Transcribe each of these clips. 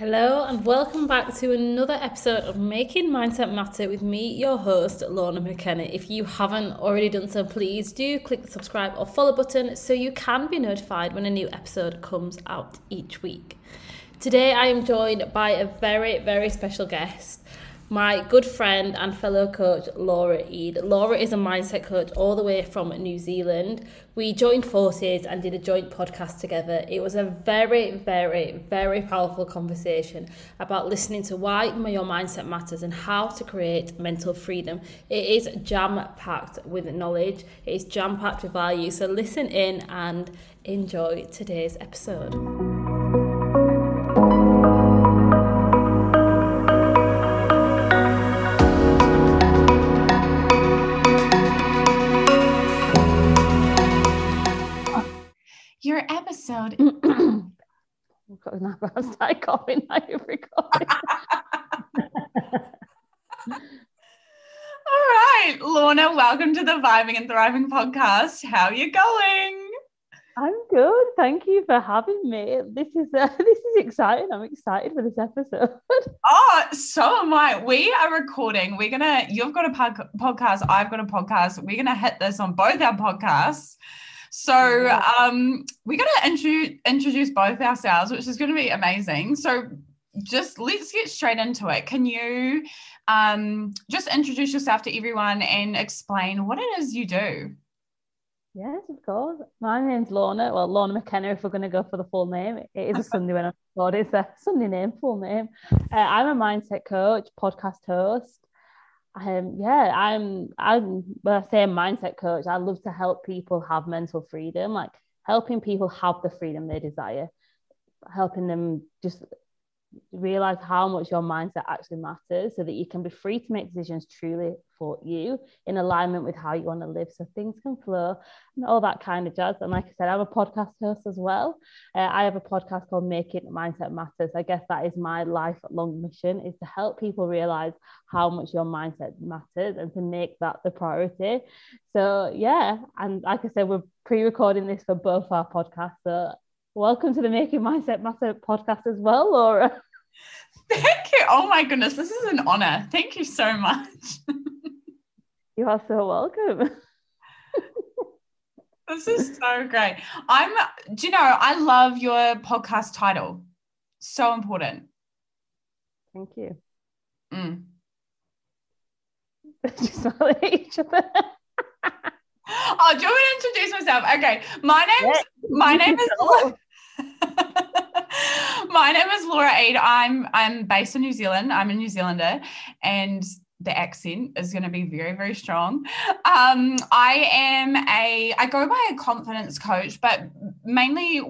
Hello, and welcome back to another episode of Making Mindset Matter with me, your host, Lorna McKenna. If you haven't already done so, please do click the subscribe or follow button so you can be notified when a new episode comes out each week. Today, I am joined by a very, very special guest my good friend and fellow coach Laura Ead. Laura is a mindset coach all the way from New Zealand. We joined forces and did a joint podcast together. It was a very, very, very powerful conversation about listening to why your mindset matters and how to create mental freedom. It is jam packed with knowledge, it is jam packed with value. So listen in and enjoy today's episode. Episode. Got coughing now you've recorded. All right, Lorna, welcome to the Vibing and Thriving podcast. How are you going? I'm good. Thank you for having me. This is uh, this is exciting. I'm excited for this episode. Oh, so am I. We are recording. We're gonna. You've got a pod- podcast. I've got a podcast. We're gonna hit this on both our podcasts. So um, we're going to intro- introduce both ourselves, which is going to be amazing. So just let's get straight into it. Can you um, just introduce yourself to everyone and explain what it is you do? Yes, of course. My name's Lorna. Well, Lorna McKenna, if we're going to go for the full name. It is a Sunday when I thought it's a Sunday name, full name. Uh, I'm a mindset coach, podcast host, um, yeah, I'm I'm when I say a mindset coach, I love to help people have mental freedom, like helping people have the freedom they desire, helping them just realize how much your mindset actually matters so that you can be free to make decisions truly for you in alignment with how you want to live so things can flow and all that kind of jazz. And like i said i'm a podcast host as well. Uh, i have a podcast called making mindset matters. I guess that is my lifelong mission is to help people realize how much your mindset matters and to make that the priority. So yeah and like i said we're pre-recording this for both our podcasts so Welcome to the Making Mindset Matter podcast as well, Laura. Thank you. Oh my goodness, this is an honor. Thank you so much. you are so welcome. this is so great. I'm, do you know, I love your podcast title. So important. Thank you. Mm. Just each other. Oh, do you want to introduce myself? Okay, my name's yeah. my name is my name is Laura Eade. I'm I'm based in New Zealand. I'm a New Zealander, and the accent is going to be very very strong. Um, I am a I go by a confidence coach, but mainly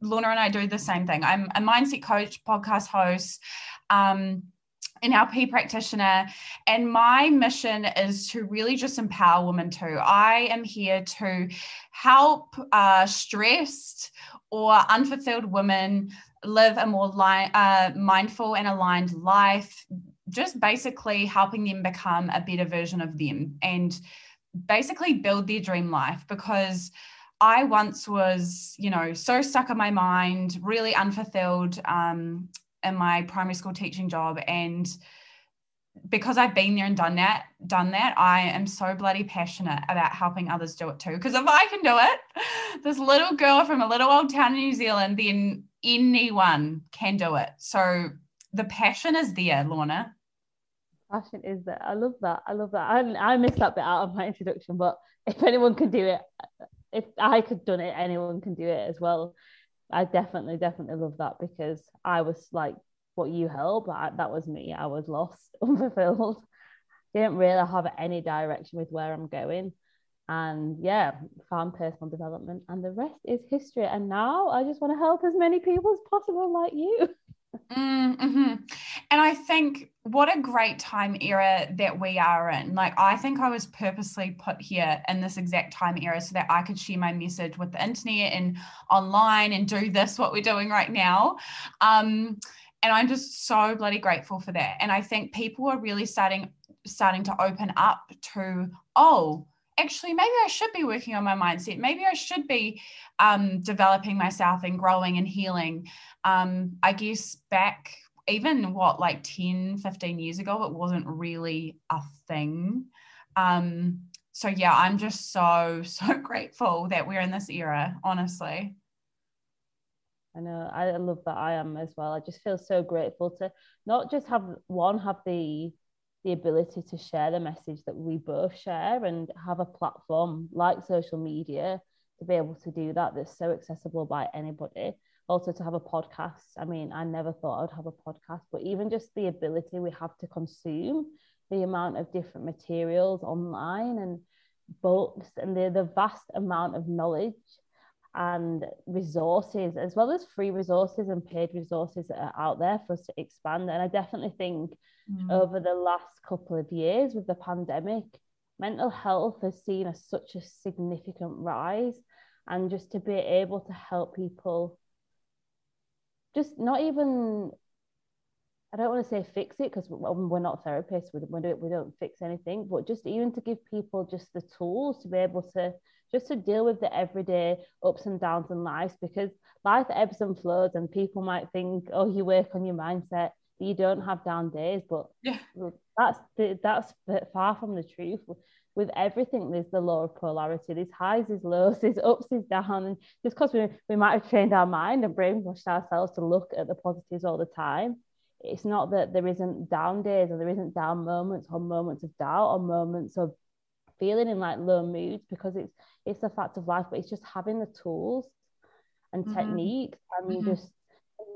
Lorna and I do the same thing. I'm a mindset coach, podcast host. Um, NLP practitioner, and my mission is to really just empower women too. I am here to help uh, stressed or unfulfilled women live a more li- uh, mindful and aligned life, just basically helping them become a better version of them and basically build their dream life because. I once was, you know, so stuck in my mind, really unfulfilled, um, in my primary school teaching job and because I've been there and done that, done that, I am so bloody passionate about helping others do it too. Because if I can do it, this little girl from a little old town in New Zealand, then anyone can do it. So the passion is there, Lorna. Passion is there. I love that. I love that. I, I missed that bit out of my introduction, but if anyone can do it, if I could done it, anyone can do it as well. I definitely, definitely love that because I was like what you help. I, that was me. I was lost, unfulfilled. Didn't really have any direction with where I'm going. And yeah, found personal development, and the rest is history. And now I just want to help as many people as possible, like you. Mm-hmm. And I think what a great time era that we are in. Like, I think I was purposely put here in this exact time era so that I could share my message with the internet and online and do this, what we're doing right now. Um, and I'm just so bloody grateful for that. And I think people are really starting starting to open up to, oh, actually maybe i should be working on my mindset. Maybe i should be um, developing myself and growing and healing. Um, i guess back even what like 10 15 years ago it wasn't really a thing. Um so yeah i'm just so so grateful that we're in this era honestly. I know. I love that I am as well. I just feel so grateful to not just have one have the the ability to share the message that we both share and have a platform like social media to be able to do that that's so accessible by anybody. Also to have a podcast. I mean i never thought i would have a podcast but even just the ability we have to consume the amount of different materials online and books and the, the vast amount of knowledge and resources as well as free resources and paid resources that are out there for us to expand. And i definitely think mm. over the last couple of years with the pandemic mental health has seen a, such a significant rise and just to be able to help people just not even I don't want to say fix it because we're not therapists. We, we, don't, we don't fix anything, but just even to give people just the tools to be able to just to deal with the everyday ups and downs in life because life ebbs and flows, and people might think, oh, you work on your mindset, you don't have down days, but yeah. that's the, that's far from the truth with everything, there's the law of polarity. There's highs, there's lows, there's ups, there's downs. And just because we, we might have trained our mind and brainwashed ourselves to look at the positives all the time, it's not that there isn't down days or there isn't down moments or moments of doubt or moments of feeling in like low moods because it's it's a fact of life, but it's just having the tools and mm-hmm. techniques and mm-hmm. just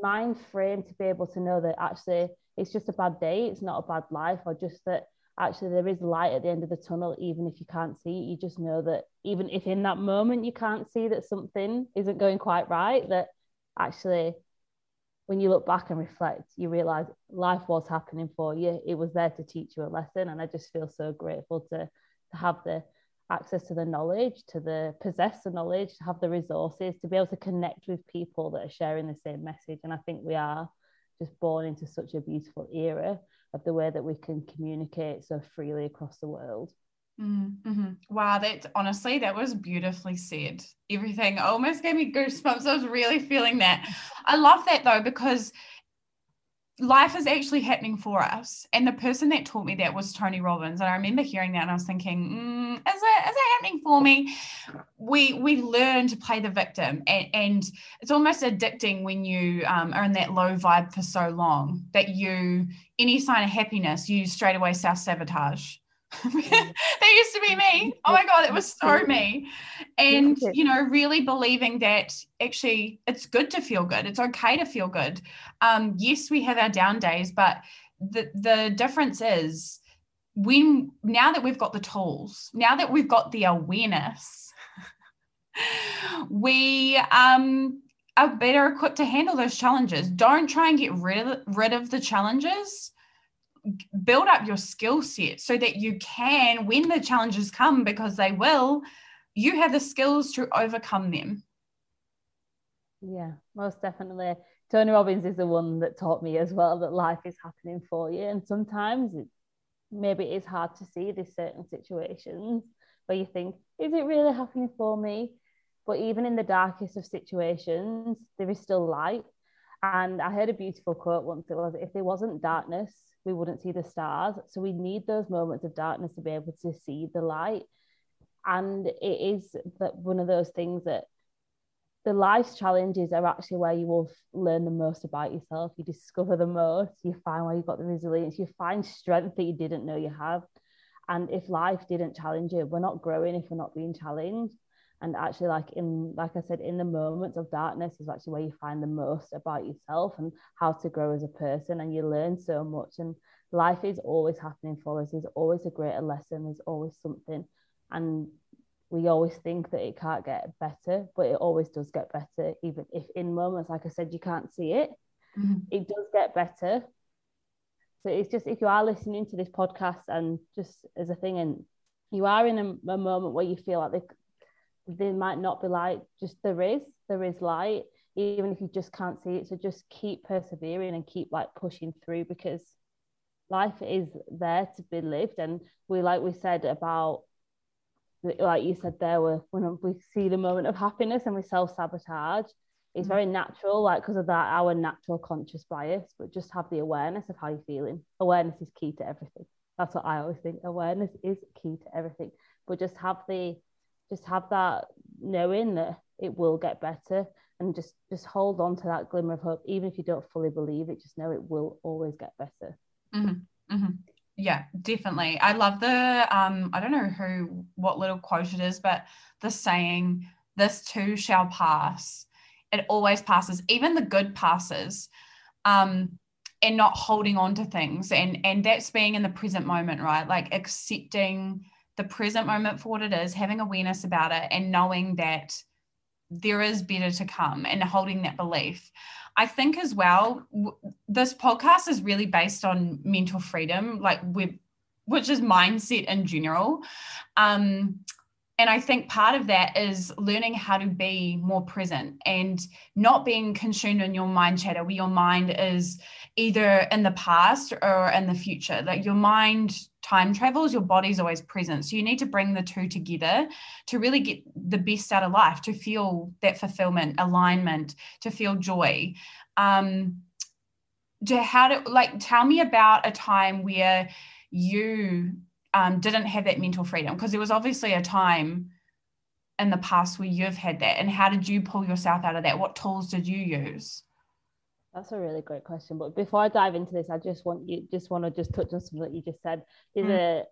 mind frame to be able to know that actually it's just a bad day, it's not a bad life, or just that actually there is light at the end of the tunnel even if you can't see it. You just know that even if in that moment you can't see that something isn't going quite right that actually when you look back and reflect you realize life was happening for you. It was there to teach you a lesson and i just feel so grateful to, to have the access to the knowledge to the possess the knowledge to have the resources to be able to connect with people that are sharing the same message and i think we are just born into such a beautiful era of the way that we can communicate so freely across the world. Mm-hmm. Wow, that honestly, that was beautifully said. Everything almost gave me goosebumps. I was really feeling that. I love that though, because life is actually happening for us. And the person that taught me that was Tony Robbins. And I remember hearing that and I was thinking, mm, is it is it happening for me? We we learn to play the victim, and, and it's almost addicting when you um, are in that low vibe for so long that you any sign of happiness you straight away self sabotage. that used to be me. Oh my God, it was so me. And, you know, really believing that actually it's good to feel good. It's okay to feel good. Um, yes, we have our down days, but the, the difference is when now that we've got the tools, now that we've got the awareness, we um, are better equipped to handle those challenges. Don't try and get rid of, rid of the challenges build up your skill set so that you can, when the challenges come, because they will, you have the skills to overcome them. Yeah, most definitely. Tony Robbins is the one that taught me as well that life is happening for you. And sometimes it, maybe it is hard to see these certain situations where you think, is it really happening for me? But even in the darkest of situations, there is still light. And I heard a beautiful quote once. It was, if there wasn't darkness, we wouldn't see the stars. So we need those moments of darkness to be able to see the light. And it is that one of those things that the life's challenges are actually where you will learn the most about yourself. You discover the most, you find where you've got the resilience, you find strength that you didn't know you have. And if life didn't challenge you, we're not growing if we're not being challenged and actually like in like i said in the moments of darkness is actually where you find the most about yourself and how to grow as a person. And you learn so much. And life is always happening for us. There's always a greater lesson. There's always something. And we always think that it can't get better but it always does get better even if in moments like i said you can't see it. Mm-hmm. it does get better. So it's just if you are listening to this podcast and just as a thing and you are in a, a moment where you feel like the, there might not be light just there is there is light even if you just can't see it so just keep persevering and keep like pushing through because life is there to be lived and we like we said about like you said there were when we see the moment of happiness and we self-sabotage It's Mm. very natural, like because of that, our natural conscious bias, but just have the awareness of how you're feeling. Awareness is key to everything. That's what I always think. Awareness is key to everything. But just have the just have that knowing that it will get better and just just hold on to that glimmer of hope even if you don't fully believe it just know it will always get better Mhm. Yeah, definitely. I love the um I don't know who what little quote it is, but the saying this too shall pass. It always passes, even the good passes. Um and not holding on to things and and that's being in the present moment, right? Like accepting the present moment for what it is, having awareness about it and knowing that there is better to come and holding that belief. I think as well, w- this podcast is really based on mental freedom, like we which is mindset in general. Um, and I think part of that is learning how to be more present and not being consumed in your mind chatter where your mind is either in the past or in the future. Like your mind time travels, your body's always present. So you need to bring the two together to really get the best out of life, to feel that fulfillment, alignment, to feel joy. Um, to how to like tell me about a time where you um, didn't have that mental freedom. Because there was obviously a time in the past where you've had that. And how did you pull yourself out of that? What tools did you use? That's a really great question. But before i dive into this i just want you just want to just touch on something that you just said. There's Mm. a,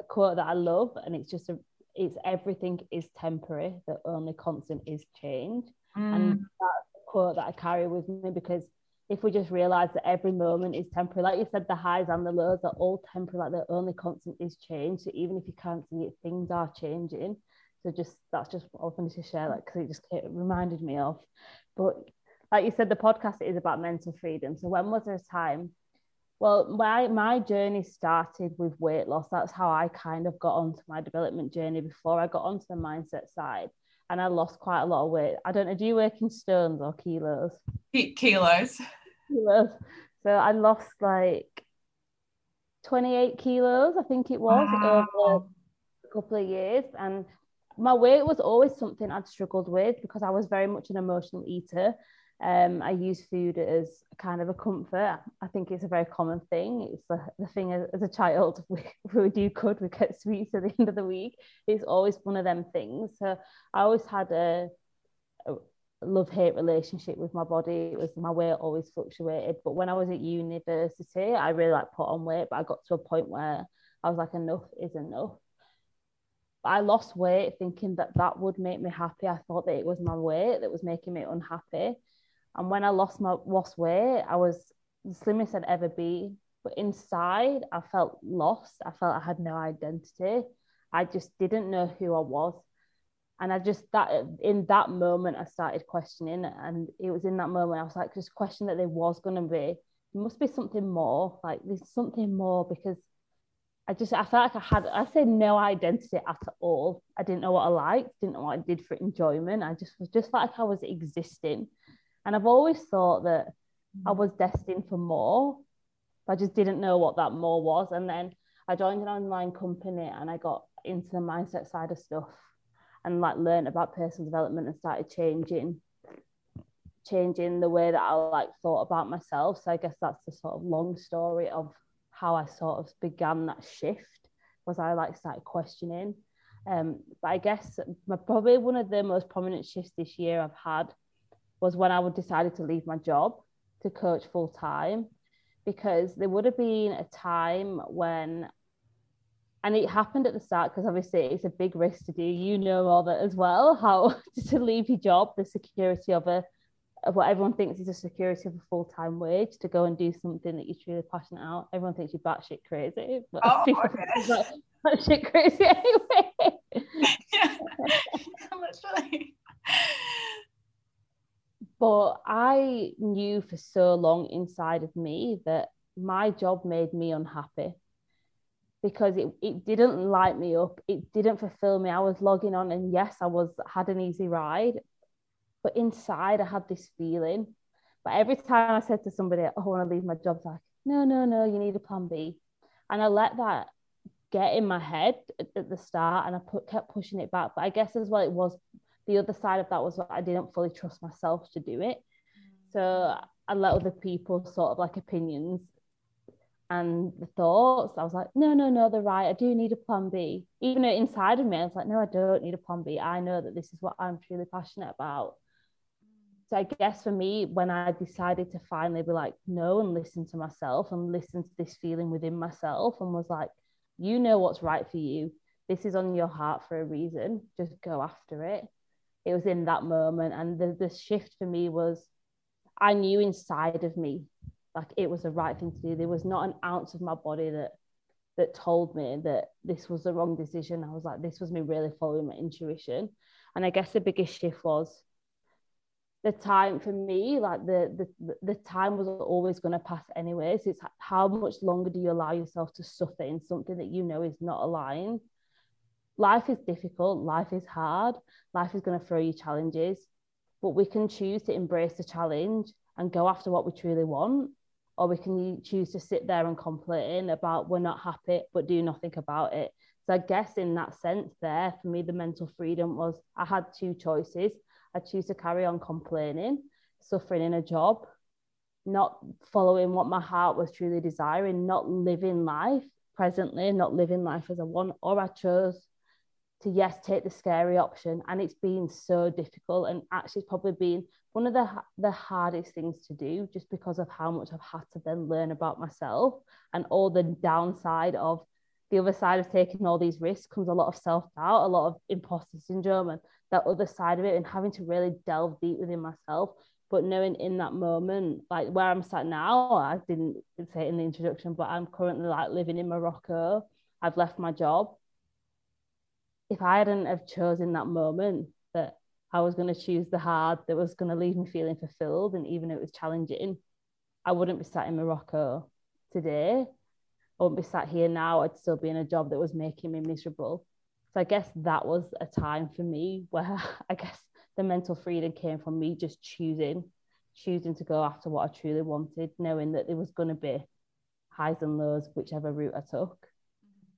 a quote that i love and it's just a it's everything is temporary. The only constant is change. And Mm, that's a quote that I carry with me because if we just realize that every moment is temporary, like you said, the highs and the lows are all temporary, like the only constant is change. So even if you can't see it, things are changing. So just that's just what I wanted to share, like because it just it reminded me of. But like you said, the podcast is about mental freedom. So when was there a time? Well, my my journey started with weight loss. That's how I kind of got onto my development journey before I got onto the mindset side. And I lost quite a lot of weight. I don't know, do you work in stones or kilos? kilos Kilos. So I lost like 28 kilos, I think it was, over a couple of years. And my weight was always something I'd struggled with because I was very much an emotional eater. Um, I use food as kind of a comfort. I think it's a very common thing. It's the, the thing as, as a child, we, we do good, we get sweets at the end of the week. It's always one of them things. So I always had a, a love hate relationship with my body. It was my weight always fluctuated. But when I was at university, I really like put on weight, but I got to a point where I was like, enough is enough. But I lost weight thinking that that would make me happy. I thought that it was my weight that was making me unhappy. And when I lost my lost weight, I was the slimmest I'd ever be. But inside, I felt lost. I felt I had no identity. I just didn't know who I was. And I just that in that moment I started questioning, and it was in that moment I was like just questioning that there was gonna be there must be something more. Like there's something more because I just I felt like I had I say no identity at all. I didn't know what I liked, didn't know what I did for enjoyment. I just was just like I was existing. And I've always thought that I was destined for more. But I just didn't know what that more was. And then I joined an online company and I got into the mindset side of stuff and like learned about personal development and started changing changing the way that I like thought about myself. So I guess that's the sort of long story of how I sort of began that shift was I like started questioning. Um, but I guess my, probably one of the most prominent shifts this year I've had was when I would decided to leave my job to coach full time because there would have been a time when and it happened at the start because obviously it's a big risk to do. You know all that as well how to leave your job the security of a of what everyone thinks is a security of a full-time wage to go and do something that you're truly passionate about. Everyone thinks you're batshit crazy but Oh, okay. batshit crazy anyway. Yeah literally but I knew for so long inside of me that my job made me unhappy because it, it didn't light me up it didn't fulfill me. I was logging on and yes i was had an easy ride but inside i had this feeling. But every time i said to somebody oh, i want to leave my job like no no no you need a plan b. And i let that get in my head at, at the start and i put, kept pushing it back. But i guess as well it was the other side of that was I didn't fully trust myself to do it. Mm. So I let other people sort of like opinions and the thoughts. I was like, no, no, no, they're right. I do need a plan B. Even though inside of me, I was like, no, I don't need a plan B. I know that this is what I'm truly passionate about. So I guess for me, when I decided to finally be like, no, and listen to myself and listen to this feeling within myself, and was like, you know what's right for you. This is on your heart for a reason. Just go after it. It was in that moment. And the, the shift for me was I knew inside of me like it was the right thing to do. There was not an ounce of my body that that told me that this was the wrong decision. I was like, this was me really following my intuition. And I guess the biggest shift was the time for me, like the the the time was always going to pass anyways. It's how much longer do you allow yourself to suffer in something that you know is not aligned? Life is difficult, life is hard, life is going to throw you challenges, but we can choose to embrace the challenge and go after what we truly want or we can choose to sit there and complain about we're not happy but do nothing about it. So i guess in that sense there for me the mental freedom was i had two choices. I choose to carry on complaining suffering in a job not following what my heart was truly desiring not living life presently not living life as i want or i chose to yes take the scary option and it's been so difficult and actually it's probably been one of the the hardest things to do just because of how much I've had to then learn about myself and all the downside of the other side of taking all these risks comes a lot of self-doubt a lot of imposter syndrome and that other side of it and having to really delve deep within myself. But knowing in that moment like where I'm sat now I didn't say in the introduction but I'm currently like living in Morocco. I've left my job if I hadn't have chosen that moment that I was going to choose the hard that was going to leave me feeling fulfilled and even it was challenging, I wouldn't be sat in Morocco today. I wouldn't be sat here now. I'd still be in a job that was making me miserable. So I guess that was a time for me where I guess the mental freedom came from me just choosing, choosing to go after what I truly wanted, knowing that there was going to be highs and lows, whichever route I took,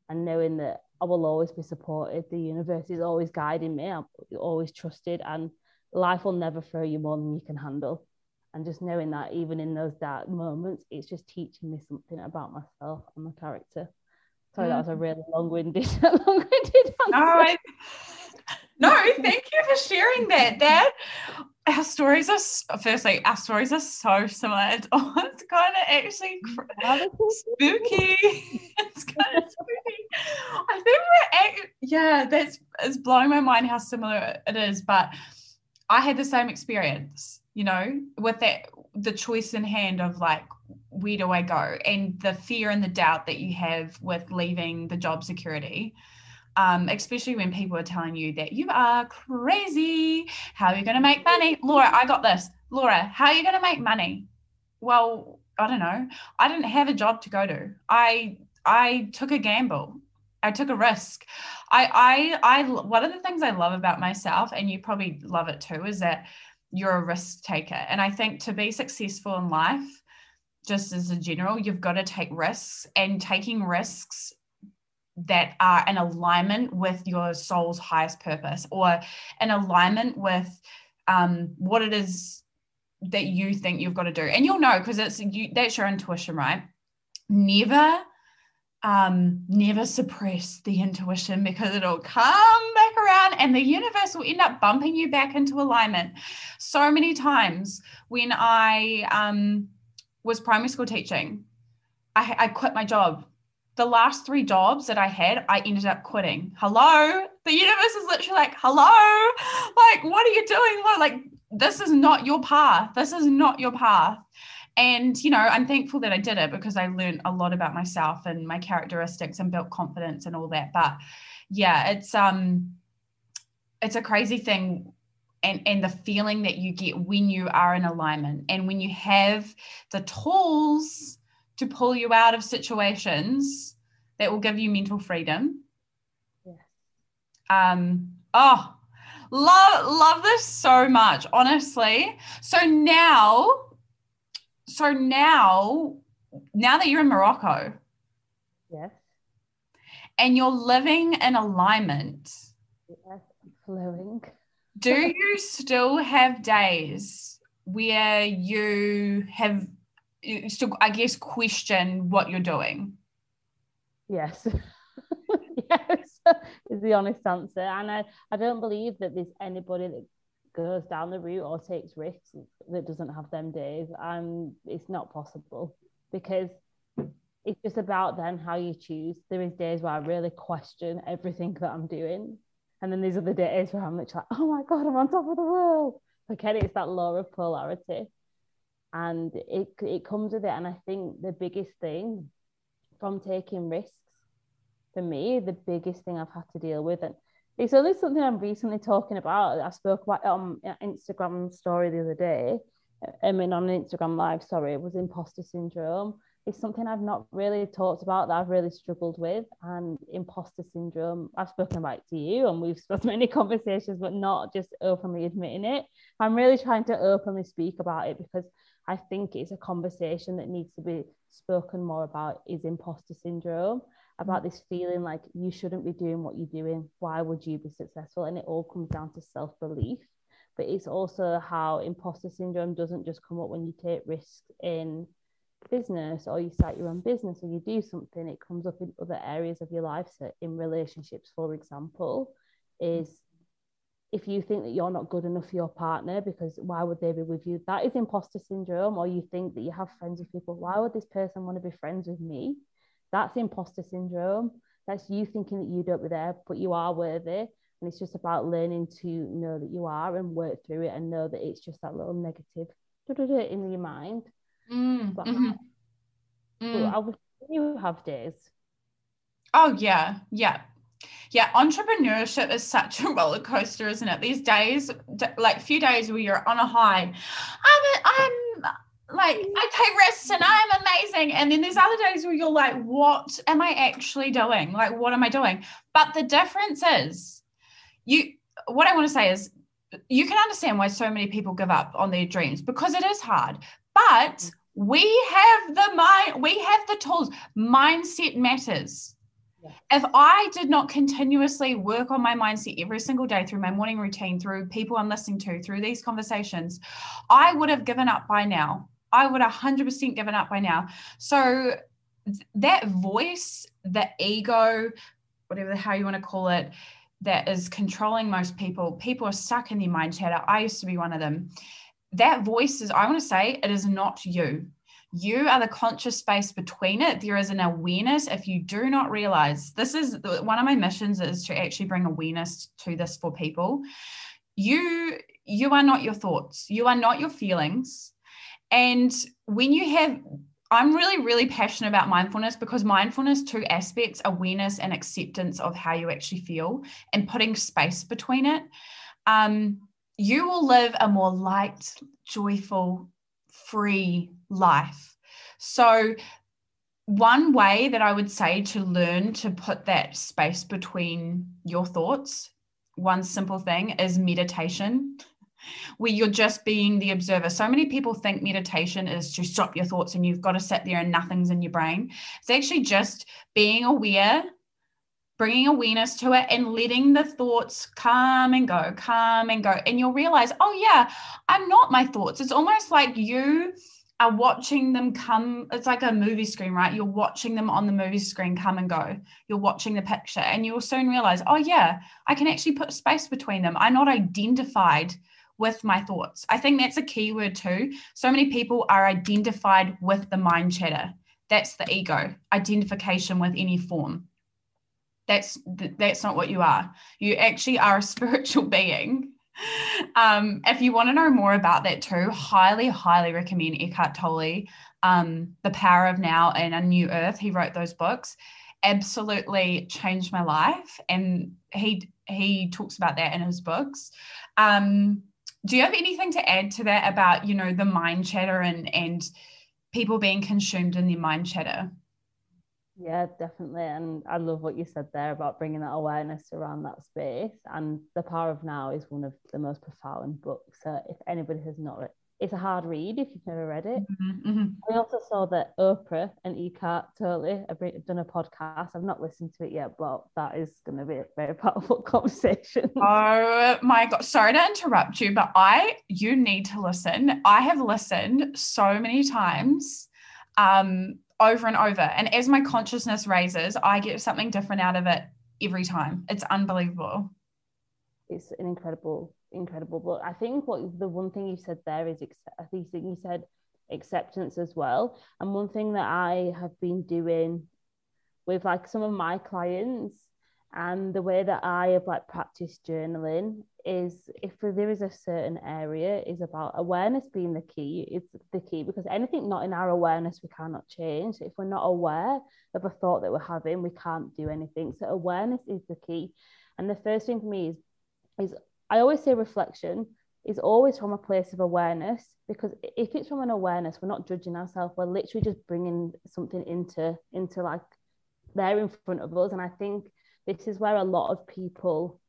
and knowing that I will always be supported. The universe is always guiding me. I'm always trusted, and life will never throw you more than you can handle. And just knowing that, even in those dark moments, it's just teaching me something about myself and my character. Sorry, mm. that was a mm. really long-winded, long-winded answer. No, no, thank you for sharing that. That our stories are firstly, our stories are so similar. It's, it's kind of actually spooky. it's kind of spooky. I think we're yeah, that's it's blowing my mind how similar it is. But I had the same experience, you know, with that the choice in hand of like where do I go and the fear and the doubt that you have with leaving the job security um, especially when people are telling you that you are crazy. How are you going to make money? Laura, I got this. Laura, how are you going to make money? Well, I don't know. I didn't have a job to go to. I I took a gamble. I took a risk. I I I one of the things I love about myself, and you probably love it too, is that you're a risk taker. And I think to be successful in life, just as a general, you've got to take risks, and taking risks that are in alignment with your soul's highest purpose or in alignment with um, what it is that you think you've got to do and you'll know because it's you that's your intuition right never um never suppress the intuition because it'll come back around and the universe will end up bumping you back into alignment so many times when i um was primary school teaching I, I quit my job the last three jobs that I had, I ended up quitting. Hello? The universe is literally like, hello? Like, what are you doing? Like, this is not your path. This is not your path. And, you know, I'm thankful that I did it because I learned a lot about myself and my characteristics and built confidence and all that. But yeah, it's um it's a crazy thing and and the feeling that you get when you are in alignment and when you have the tools to pull you out of situations that will give you mental freedom. Yes. Um, oh, love love this so much, honestly. So now, so now, now that you're in Morocco, yes, and you're living in alignment, yes, flowing. Do you still have days where you have you still, I guess, question what you're doing? Yes. yes, is the honest answer. And I, I don't believe that there's anybody that goes down the route or takes risks that doesn't have them days. And it's not possible because it's just about then how you choose. There is days where I really question everything that I'm doing. And then there's other days where I'm like, oh my God, I'm on top of the world. Again, it's that law of polarity. And it, it comes with it. And I think the biggest thing from taking risks for me, the biggest thing I've had to deal with, and it's only something I'm recently talking about. I spoke about it on Instagram story the other day. I mean, on Instagram live, sorry, it was imposter syndrome It's something I've not really talked about that I've really struggled with. And imposter syndrome, I've spoken about to you and we've spent many conversations, but not just openly admitting it. I'm really trying to openly speak about it because I think it's a conversation that needs to be spoken more about is imposter syndrome about this feeling like you shouldn't be doing what you're doing why would you be successful and it all comes down to self-belief but it's also how imposter syndrome doesn't just come up when you take risks in business or you start your own business or you do something, it comes up in other areas of your life. So, in relationships, for example, is if you think that you're not good enough for your partner because why would they be with you? That is imposter syndrome. Or you think that you have friends with people, why would this person want to be friends with me? That's imposter syndrome. That's you thinking that you don't be there, but you are worthy. And it's just about learning to know that you are and work through it and know that it's just that little negative in your mind Mm, but, mm-hmm. mm. I wish you have days. Oh yeah, yeah. Yeah, entrepreneurship is such a roller coaster, isn't it? These days, like few days where you're on a high. I'm, a, I'm like, I take risks and I'm amazing. And then there's other days where you're like, what am I actually doing? Like, what am I doing? But the difference is, you, what I want to say is, you can understand why so many people give up on their dreams because it is hard. But we have the mind we have the tools mindset matters if i did not continuously work on my mindset every single day through my morning routine through people i'm listening to through these conversations i would have given up by now i would have 100% given up by now so that voice the ego whatever the hell you want to call it that is controlling most people people are stuck in their mind chatter i used to be one of them that voice is, I want to say, it is not you. You are the conscious space between it. There is an awareness. If you do not realize, this is one of my missions is to actually bring awareness to this for people. You you are not your thoughts. You are not your feelings. And when you have I'm really, really passionate about mindfulness because mindfulness, two aspects awareness and acceptance of how you actually feel and putting space between it. Um, you will live a more light, joyful, free life. So, one way that I would say to learn to put that space between your thoughts, one simple thing is meditation, where you're just being the observer. So many people think meditation is to stop your thoughts and you've got to sit there and nothing's in your brain. It's actually just being aware bringing awareness to it and letting the thoughts come and go, come and go. And you'll realize, oh, yeah, I'm not my thoughts. It's almost like you are watching them come. It's like a movie screen, right? You're watching them on the movie screen come and go. You're watching the picture, and you'll soon realize, oh, yeah, I can actually put space between them. I'm not identified with my thoughts. I think that's a key word too. So many people are identified with the mind chatter. That's the ego, identification with any form that's that's not what you are you actually are a spiritual being um, if you want to know more about that too highly highly recommend eckhart tolle um, the power of now and a new earth he wrote those books absolutely changed my life and he he talks about that in his books um, do you have anything to add to that about you know the mind chatter and and people being consumed in their mind chatter yeah, definitely. And I love what you said there about bringing that awareness around that space. And The Power of Now is one of the most profound books. So if anybody has not it's a hard read if you've never read it. Mm-hmm, mm-hmm. We also saw that Oprah and Eckhart Tolle have done a podcast. I've not listened to it yet, but that is going to be a very powerful conversation. Oh my god! Sorry to interrupt you, but I you need to listen. I have listened so many times, um, over and over, and as my consciousness raises, I get something different out of it every time. It's unbelievable. It's an incredible incredible. But I think what the one thing you said there is, I think you said acceptance as well. And one thing that I have been doing with like some of my clients and the way that I have like practiced journaling is if there is a certain area is about awareness being the key it's the key because anything not in our awareness we cannot change if we're not aware of a thought that we're having we can't do anything so awareness is the key and the first thing for me is is I always say reflection is always from a place of awareness because if it's from an awareness, we're not judging ourselves. We're literally just bringing something into into like there in front of us. And I think this is where a lot of people,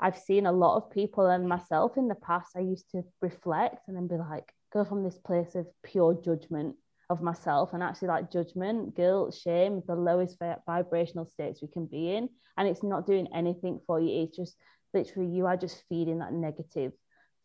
I've seen a lot of people and myself in the past. I used to reflect and then be like, go from this place of pure judgment of myself and actually like judgment, guilt, shame, the lowest vibrational states we can be in. And it's not doing anything for you. It's just literally you are just feeding that negative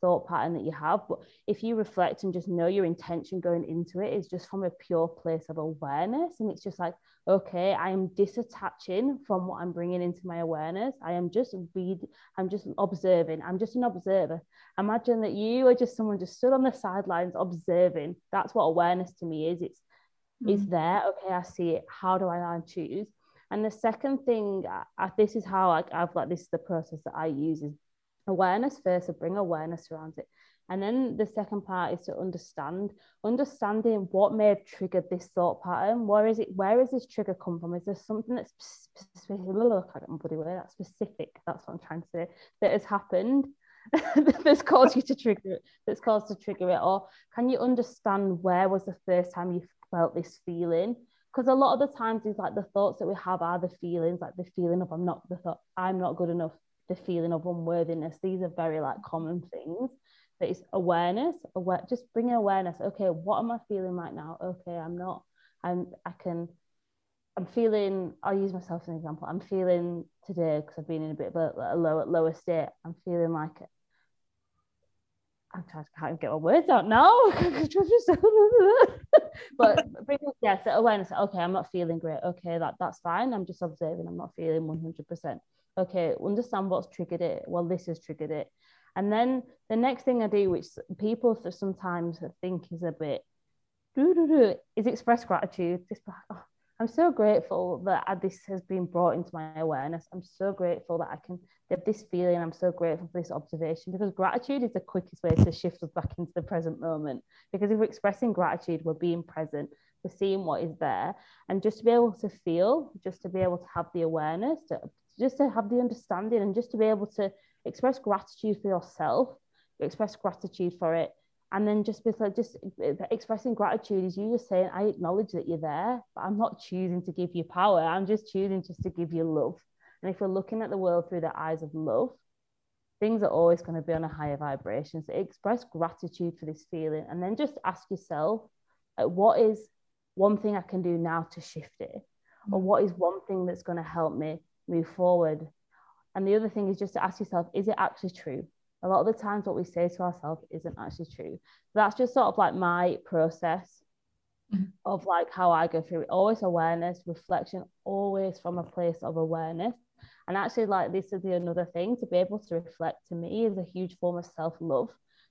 thought pattern that you have. But if you reflect and just know your intention going into it is just from a pure place of awareness, and it's just like, okay, I am disattaching from what I'm bringing into my awareness. I am just read, I'm just observing. I'm just an observer. Imagine that you are just someone just stood on the sidelines observing. That's what awareness to me is. It's mm-hmm. it's there. Okay, I see it. How do I now choose? And the second thing, I, this is how I, I've like this is the process that I use is awareness first, to bring awareness around it. And then the second part is to understand, understanding what may have triggered this thought pattern. Where is it? Where has this trigger come from? Is there something that's specific? I don't bloody word. That's specific. That's what I'm trying to say. That has happened that's caused you to trigger it. That's caused to trigger it. Or can you understand where was the first time you felt this feeling? Because a lot of the times it's like the thoughts that we have are the feelings like the feeling of i'm not the thought i'm not good enough the feeling of unworthiness. These are very like common things. But it's awareness aware just bringing awareness. Okay what am i feeling right now? Okay i'm not i'm i can i'm feeling i'll use myself as an example i'm feeling today because i've been in a bit of a, a lower lower state i'm feeling like I'm trying to can't get my words out now. but bring yeah, so awareness. Okay, I'm not feeling great. Okay, that that's fine. I'm just observing. I'm not feeling 100%. Okay, understand what's triggered it. Well, this has triggered it. And then the next thing I do, which people sometimes think is a bit, is express gratitude. Just, oh, I'm so grateful that this has been brought into my awareness. I'm so grateful that I can have this feeling. I'm so grateful for this observation because gratitude is the quickest way to shift us back into the present moment. Because if we're expressing gratitude, we're being present, we're seeing what is there. And just to be able to feel, just to be able to have the awareness, to, just to have the understanding, and just to be able to express gratitude for yourself, express gratitude for it and then just with like just expressing gratitude is you just saying i acknowledge that you're there but i'm not choosing to give you power. I'm just choosing just to give you love. And if we're looking at the world through the eyes of love things are always going to be on a higher vibration. So express gratitude for this feeling and then just ask yourself what is one thing i can do now to shift it? Or mm. what is one thing that's going to help me move forward? And the other thing is just to ask yourself is it actually true a lot of the times what we say to ourselves isn't actually true. That's just sort of like my process mm-hmm. of like how I go through it. Always awareness, reflection, always from a place of awareness. And actually, like this is the another thing to be able to reflect to me is a huge form of self-love.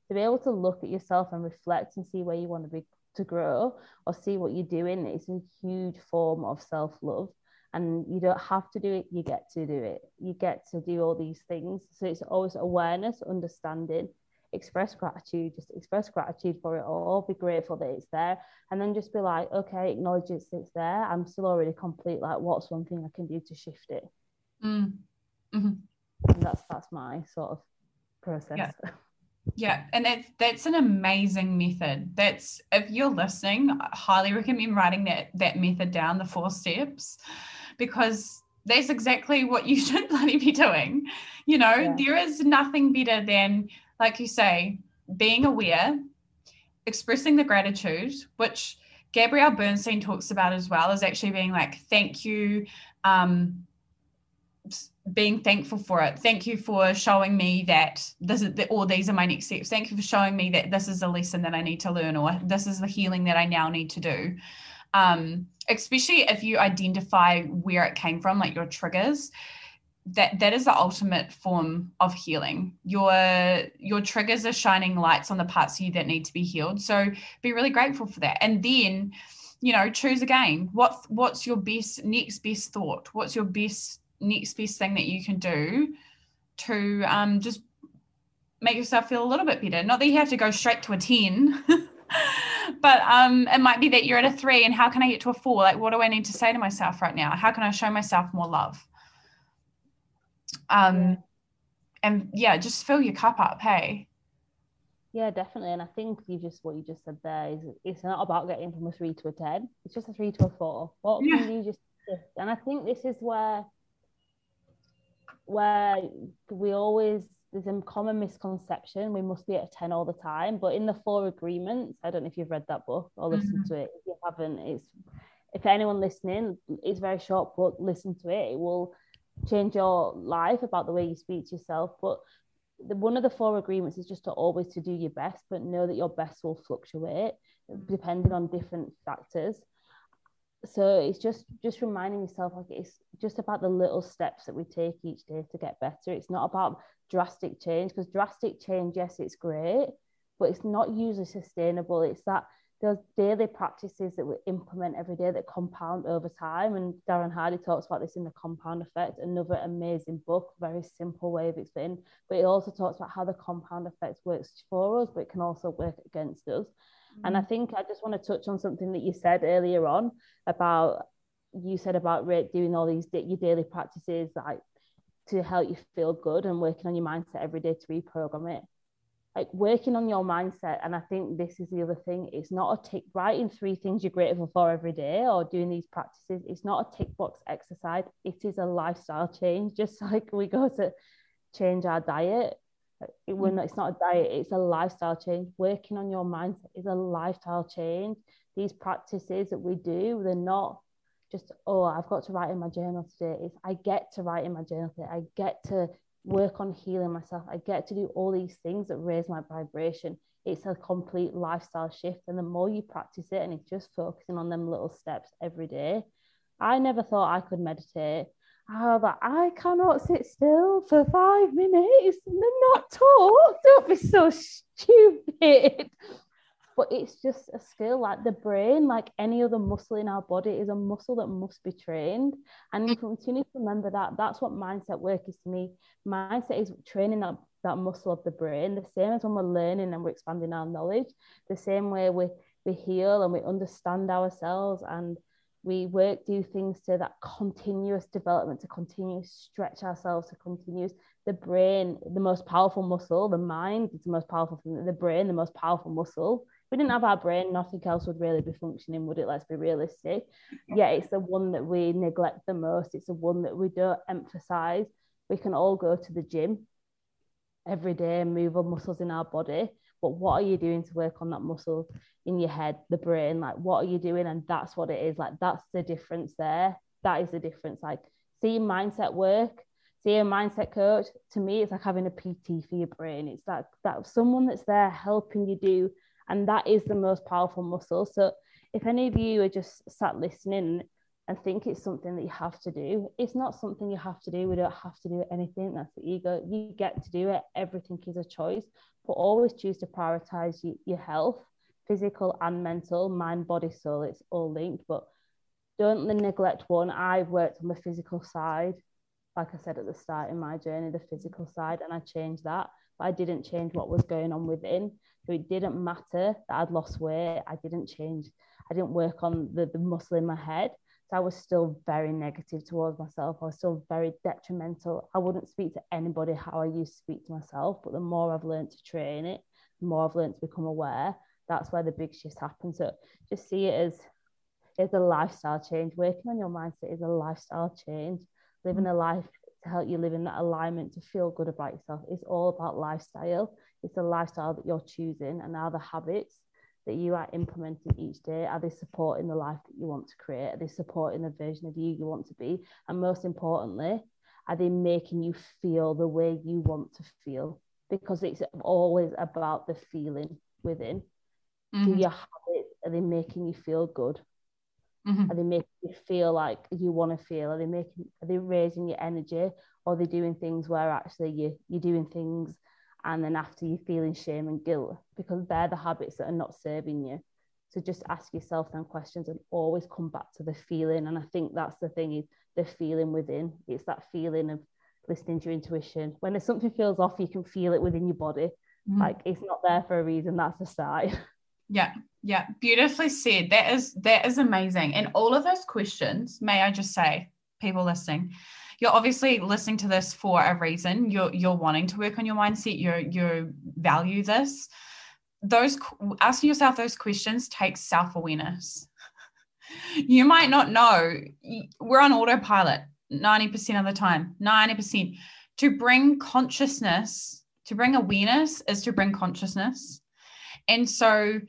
To be able to look at yourself and reflect and see where you want to be to grow or see what you're doing is a huge form of self-love and you don't have to do it you get to do it you get to do all these things so it's always awareness understanding express gratitude just express gratitude for it all be grateful that it's there and then just be like okay acknowledge it's, it's there i'm still already complete like what's one thing i can do to shift it mm. mm-hmm. and that's that's my sort of process yeah. Yeah, and that's that's an amazing method. That's if you're listening, I highly recommend writing that that method down, the four steps, because that's exactly what you should bloody be doing. You know, yeah. there is nothing better than, like you say, being aware expressing the gratitude, which Gabrielle Bernstein talks about as well, is actually being like, thank you. Um, being thankful for it. Thank you for showing me that this is all these are my next steps. Thank you for showing me that this is a lesson that I need to learn, or this is the healing that I now need to do. Um, especially if you identify where it came from, like your triggers. That that is the ultimate form of healing. Your your triggers are shining lights on the parts of you that need to be healed. So be really grateful for that, and then you know choose again. What what's your best next best thought? What's your best next best thing that you can do to um, just make yourself feel a little bit better. Not that you have to go straight to a 10, but um, it might be that you're at a three and how can I get to a four? Like, what do I need to say to myself right now? How can I show myself more love? Um, yeah. And yeah, just fill your cup up, hey? Yeah, definitely. And I think you just what you just said there is it's not about getting from a three to a ten. It's just a three to a four. What yeah. can you just and I think this is where where we always there's a common misconception we must be at a 10 all the time but in the four agreements i don't know if you've read that book or listened mm-hmm. to it if you haven't it's if anyone listening it's very short but listen to it it will change your life about the way you speak to yourself but the, one of the four agreements is just to always to do your best but know that your best will fluctuate depending on different factors so it's just just reminding yourself like it's just about the little steps that we take each day to get better. It's not about drastic change because drastic change yes it's great but it's not usually sustainable. It's that those daily practices that we implement every day that compound over time and darren hardy talks about this in the compound effect another amazing book very simple way of explaining but it also talks about how the compound effect works for us but it can also work against us and I mm. think I just want to touch on something that you said earlier on about you said about doing all these your daily practices like to help you feel good and working on your mindset every day to reprogram it. Like working on your mindset, and I think this is the other thing. It's not a tick writing three things you're grateful for every day or doing these practices. It's not a tick box exercise. It is a lifestyle change. Just like we go to change our diet, it, when mm. it's not a diet, it's a lifestyle change. Working on your mindset is a lifestyle change. These practices that we do, they're not just, oh, I've got to write in my journal today. It's I get to write in my journal today. I get to work on healing myself. I get to do all these things that raise my vibration. It's a complete lifestyle shift. And the more you practice it and it's just focusing on them little steps every day. I never thought I could meditate oh, I cannot sit still for five minutes and then not talk. Don't be so stupid. But it's just a skill like the brain, like any other muscle in our body, is a muscle that must be trained. And you continue to remember that. That's what mindset work is to me. Mindset is training that, that muscle of the brain, the same as when we're learning and we're expanding our knowledge, the same way we, we heal and we understand ourselves and we work do things to that continuous development to continue stretch ourselves to continuous the brain the most powerful muscle the mind is the most powerful thing the brain the most powerful muscle. If we didn't have our brain nothing else would really be functioning would it? Let's be realistic. Yeah it's the one that we neglect the most. It's the one that we don't emphasize. We can all go to the gym every day and move our muscles in our body. But what are you doing to work on that muscle in your head the brain like what are you doing and that's what it is like that's the difference there that is the difference like seeing mindset work seeing a mindset coach to me it's like having a pt for your brain it's like that someone that's there helping you do and that is the most powerful muscle so if any of you are just sat listening and think it's something that you have to do. It's not something you have to do. We don't have to do anything. That's the ego. You get to do it. Everything is a choice, but always choose to prioritize your health, physical and mental, mind, body, soul. It's all linked, but don't neglect one. I've worked on the physical side, like I said at the start in my journey, the physical side, and I changed that. But I didn't change what was going on within. So it didn't matter that I'd lost weight. I didn't change. I didn't work on the, the muscle in my head. So I was still very negative towards myself. I was still very detrimental. I wouldn't speak to anybody how I used to speak to myself. But the more I've learned to train it, the more I've learned to become aware. That's where the big shifts happen. So just see it as it's a lifestyle change. Working on your mindset is a lifestyle change. Living a life to help you live in that alignment to feel good about yourself. It's all about lifestyle. It's a lifestyle that you're choosing and now the habits that you are implementing each day? Are they supporting the life that you want to create? Are they supporting the version of you you want to be? And most importantly, are they making you feel the way you want to feel? Because it's always about the feeling within. Mm-hmm. Do your habits, are they making you feel good? Mm-hmm. Are they making you feel like you want to feel? Are they making are they raising your energy? Or are they doing things where actually you you're doing things and then after you're feeling shame and guilt because they're the habits that are not serving you so just ask yourself them questions and always come back to the feeling and i think that's the thing is the feeling within it's that feeling of listening to your intuition when there's something feels off you can feel it within your body mm-hmm. like it's not there for a reason that's a sign yeah yeah beautifully said that is that is amazing and all of those questions may i just say people listening you're obviously listening to this for a reason. You're you're wanting to work on your mindset. You you value this. Those asking yourself those questions takes self awareness. you might not know we're on autopilot 90% of the time. 90% to bring consciousness to bring awareness is to bring consciousness and so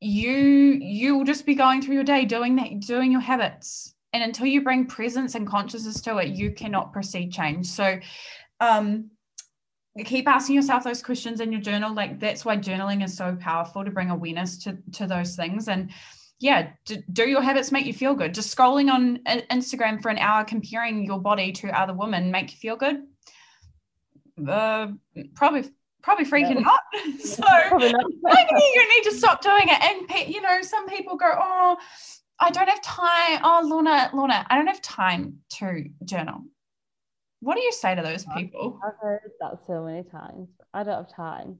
you you'll just be going through your day doing that doing your habits. And until you bring presence and consciousness to it you cannot proceed change. So um keep asking yourself those questions in your journal. Like that's why journaling is so powerful to bring awareness to to those things. And yeah do, your habits make you feel good? Just scrolling on instagram for an hour comparing your body to other women make you feel good? Uh, probably probably freaking yeah. not so maybe you need to stop doing it and you know some people go oh I don't have time. Oh, Lorna, Lorna, I don't have time to journal. What do you say to those people? I've heard that so many times. I don't have time.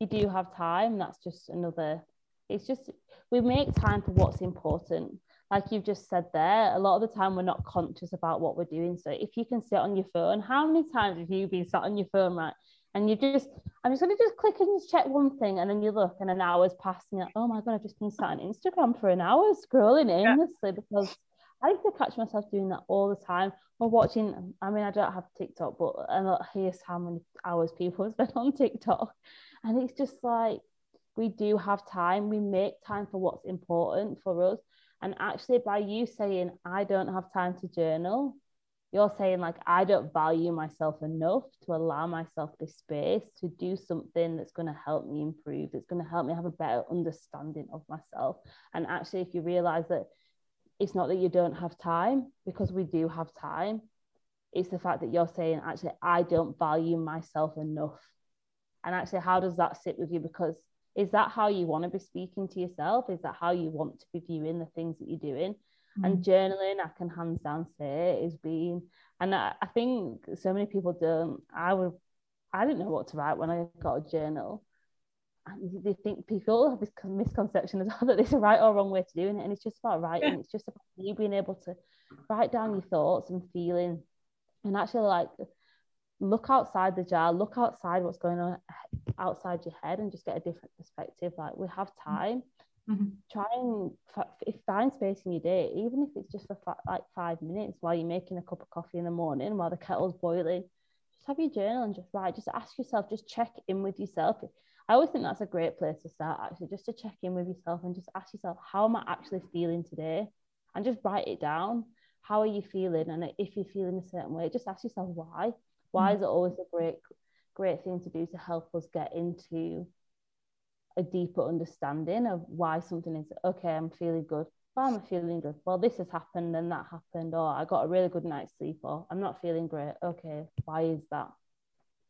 You do have time. That's just another. It's just we make time for what's important. Like you've just said there, a lot of the time we're not conscious about what we're doing. So if you can sit on your phone, how many times have you been sat on your phone, right? And you just I'm just gonna just click and just check one thing and then you look and an hour's passing like, oh my god I've just been sat on Instagram for an hour scrolling aimlessly yeah. because I used to catch myself doing that all the time or watching I mean I don't have TikTok but and here's how many hours people have spent on TikTok and it's just like we do have time we make time for what's important for us and actually by you saying I don't have time to journal you're saying like i don't value myself enough to allow myself this space to do something that's going to help me improve that's going to help me have a better understanding of myself. And actually if you realize that it's not that you don't have time because we do have time it's the fact that you're saying actually i don't value myself enough. And actually how does that sit with you? Because is that how you want to be speaking to yourself? Is that how you want to be viewing the things that you're doing Mm. And journaling, I can hands down say, is being, and I, I think so many people don't. I would, I didn't know what to write when I got a journal. And they think people have this misconception as well that there's a right or wrong way to doing it. And it's just about writing. Yeah. It's just about you being able to write down your thoughts and feeling and actually like look outside the jar, look outside what's going on outside your head and just get a different perspective. Like we have mm. time. Mm-hmm. Try and f- find space in your day, even if it's just for fa- like five minutes while you're making a cup of coffee in the morning while the kettle's boiling. Just have your journal and just write. Just ask yourself. Just check in with yourself. I always think that's a great place to start. Actually, just to check in with yourself and just ask yourself, how am I actually feeling today? And just write it down. How are you feeling? And if you're feeling a certain way, just ask yourself why. Why mm-hmm. is it always a great, great thing to do to help us get into a deeper understanding of why something is okay, I'm feeling good. Why am I feeling good? Well, this has happened and that happened, or I got a really good night's sleep, or I'm not feeling great. Okay, why is that?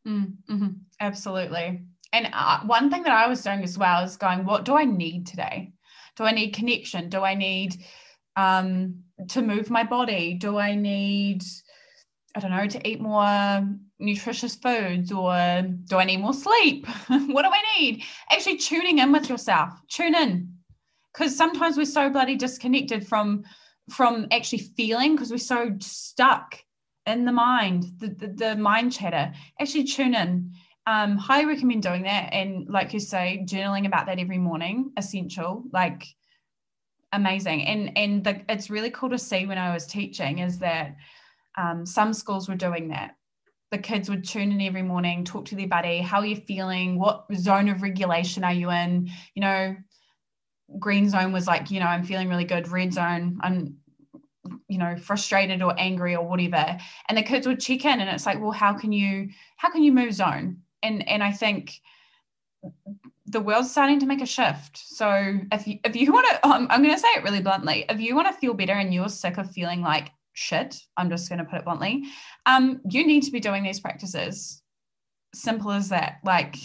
Mm-hmm. Absolutely. And uh, one thing that I was doing as well is going, what do I need today? Do I need connection? Do I need um, to move my body? Do I need I don't know, to eat more nutritious foods or do I need more sleep? what do I need? Actually, tuning in with yourself, tune in. Because sometimes we're so bloody disconnected from from actually feeling because we're so stuck in the mind, the, the, the mind chatter. Actually, tune in. Um, highly recommend doing that. And like you say, journaling about that every morning, essential. Like amazing. And and the, it's really cool to see when I was teaching is that um, some schools were doing that. The kids would tune in every morning, talk to their buddy, how are you feeling? What zone of regulation are you in? You know, green zone was like, you know, I'm feeling really good. Red zone, I'm, you know, frustrated or angry or whatever. And the kids would check in and it's like, well, how can you, how can you move zone? And, and I think the world's starting to make a shift. So if you, if you want to, um, I'm going to say it really bluntly, if you want to feel better and you're sick of feeling like shit, I'm just going to put it bluntly, um, you need to be doing these practices. Simple as that. Like,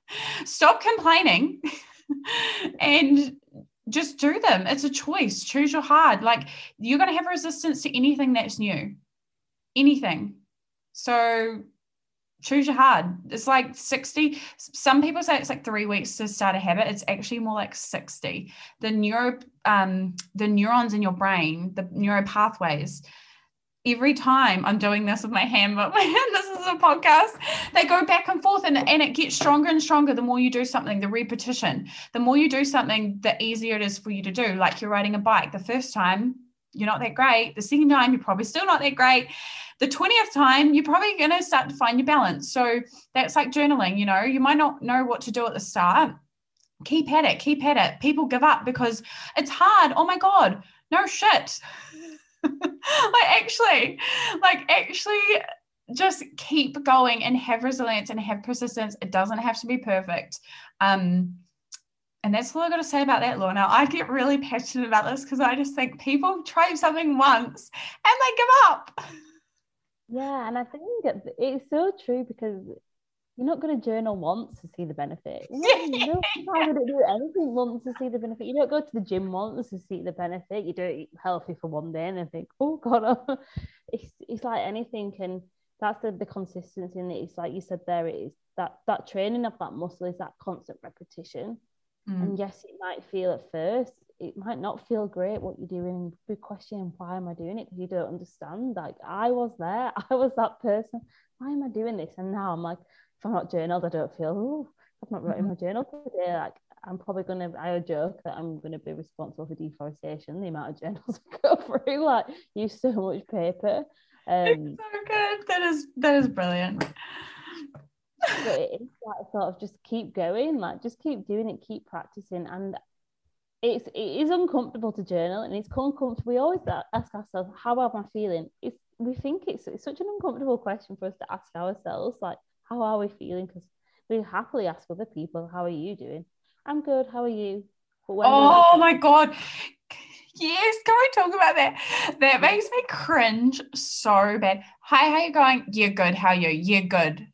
stop complaining and just do them. It's a choice. Choose your hard. Like, you're going to have resistance to anything that's new, anything. So choose your hard. It's like 60. Some people say it's like three weeks to start a habit. It's actually more like 60. The neuro, um, the neurons in your brain, the neuro pathways, every time I'm doing this with my hand, but this is a podcast, they go back and forth and, and it gets stronger and stronger the more you do something, the repetition. The more you do something, the easier it is for you to do. Like you're riding a bike. The first time, you're not that great. The second time, you're probably still not that great. The 20th time, you're probably going to start to find your balance. So that's like journaling, you know, you might not know what to do at the start. Keep at it, keep at it. People give up because it's hard. Oh my God, no shit. like, actually, like, actually, just keep going and have resilience and have persistence. It doesn't have to be perfect. Um, and that's all I got to say about that, Lorna. I get really passionate about this because I just think people try something once and they give up. Yeah, and I think it's so true because you're not going to journal once to see the benefit. You, know, you don't do anything once to see the benefit. You don't go to the gym once to see the benefit. You don't eat healthy for one day and then think, oh God, it's, it's like anything. And that's the, the consistency in it. It's like you said there, it is that, that training of that muscle is that constant repetition. Mm. And yes, it might feel at first, it might not feel great what you're doing. Be questioning why am I doing it because you don't understand. Like I was there, I was that person. Why am I doing this? And now I'm like, if I'm not journaled, I don't feel. Oh, I've not written mm-hmm. my journal today. Like I'm probably gonna. I joke that I'm gonna be responsible for deforestation. The amount of journals I go through, like use so much paper. Um, it's so good. That is that is brilliant but it's like sort of just keep going, like just keep doing it, keep practicing, and it's it is uncomfortable to journal, and it's uncomfortable. We always ask ourselves, "How am I feeling?" It's we think it's, it's such an uncomfortable question for us to ask ourselves, like, "How are we feeling?" Because we happily ask other people, "How are you doing?" I'm good. How are you? oh my god. Yes, can we talk about that? That makes me cringe so bad. Hi, how are you going? You're good. How are you? You're good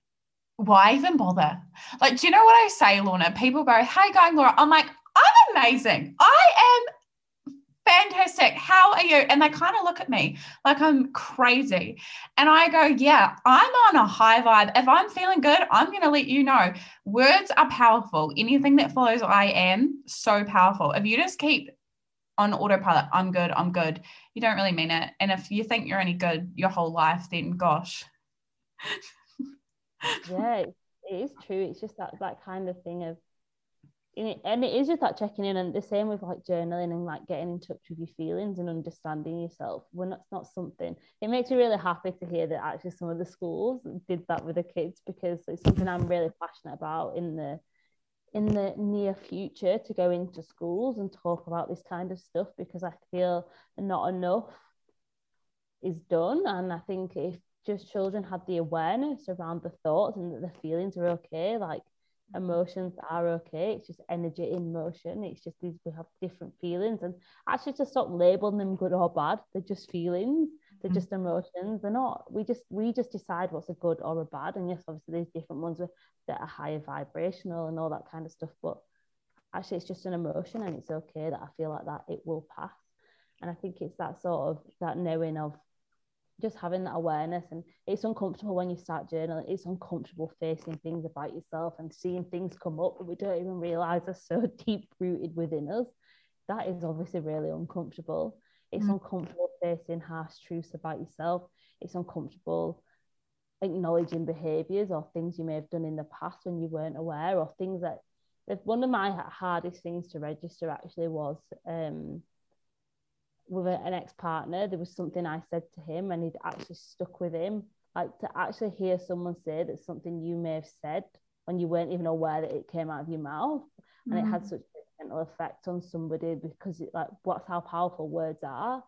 why even bother? Like, do you know what I say, Lorna? People go, Hey, going, Laura. I'm like, I'm amazing. I am fantastic. How are you? And they kind of look at me like I'm crazy. And I go, Yeah, I'm on a high vibe. If I'm feeling good, I'm going to let you know. Words are powerful. Anything that follows I am, so powerful. If you just keep on autopilot, I'm good, I'm good, you don't really mean it. And if you think you're any good your whole life, then gosh. yeah, it is true. It's just that that kind of thing of and it is just that checking in and the same with like journaling and like getting in touch with your feelings and understanding yourself. When that's not something it makes me really happy to hear that actually some of the schools did that with the kids because it's something i'm really passionate about in the in the near future to go into schools and talk about this kind of stuff because i feel not enough is done. And i think if just children had the awareness around the thoughts and that the feelings are okay like emotions are okay it's just energy in motion it's just these we have different feelings and actually to stop labeling them good or bad they're just feelings they're mm-hmm. just emotions they're not we just we just decide what's a good or a bad and yes obviously there's different ones that are higher vibrational and all that kind of stuff but actually it's just an emotion and it's okay that i feel like that it will pass and i think it's that sort of that knowing of just having that awareness and it's uncomfortable when you start journaling it's uncomfortable facing things about yourself and seeing things come up that we don't even realize are so deep rooted within us. That is obviously really uncomfortable. It's mm. uncomfortable facing harsh truths about yourself. It's uncomfortable acknowledging behaviors or things you may have done in the past when you weren't aware or things that one of my hardest things to register actually was um with an ex-partner there was something i said to him and it actually stuck with him like to actually hear someone say that something you may have said when you weren't even aware that it came out of your mouth and mm. it had such a mental effect on somebody because it, like what's how powerful words are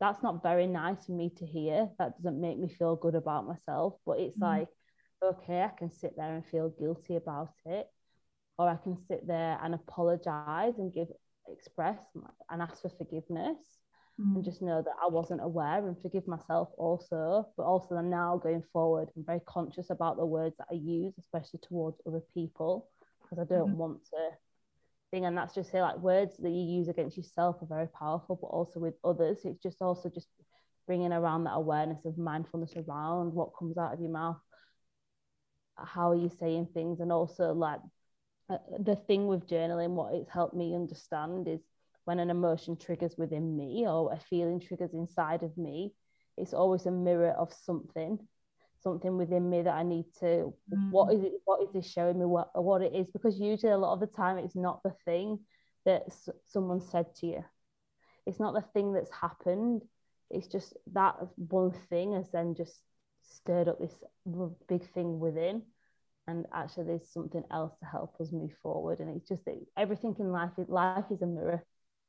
that's not very nice for me to hear that doesn't make me feel good about myself but it's mm-hmm. like okay i can sit there and feel guilty about it or i can sit there and apologize and give express and ask for forgiveness mm. and just know that I wasn't aware and forgive myself also. But also, I'm now going forward, I'm very conscious about the words that I use, especially towards other people, because I don't mm. want to thing. And that's just say like words that you use against yourself are very powerful, but also with others. It's just also just bringing around that awareness of mindfulness around what comes out of your mouth, how are you saying things, and also like uh, the thing with journaling, what it's helped me understand is when an emotion triggers within me or a feeling triggers inside of me, it's always a mirror of something, something within me that I need to. Mm. What is it? What is this showing me? What what it is? Because usually a lot of the time it's not the thing that s- someone said to you. It's not the thing that's happened. It's just that one thing has then just stirred up this big thing within and actually there's something else to help us move forward and it's just that everything in life life is a mirror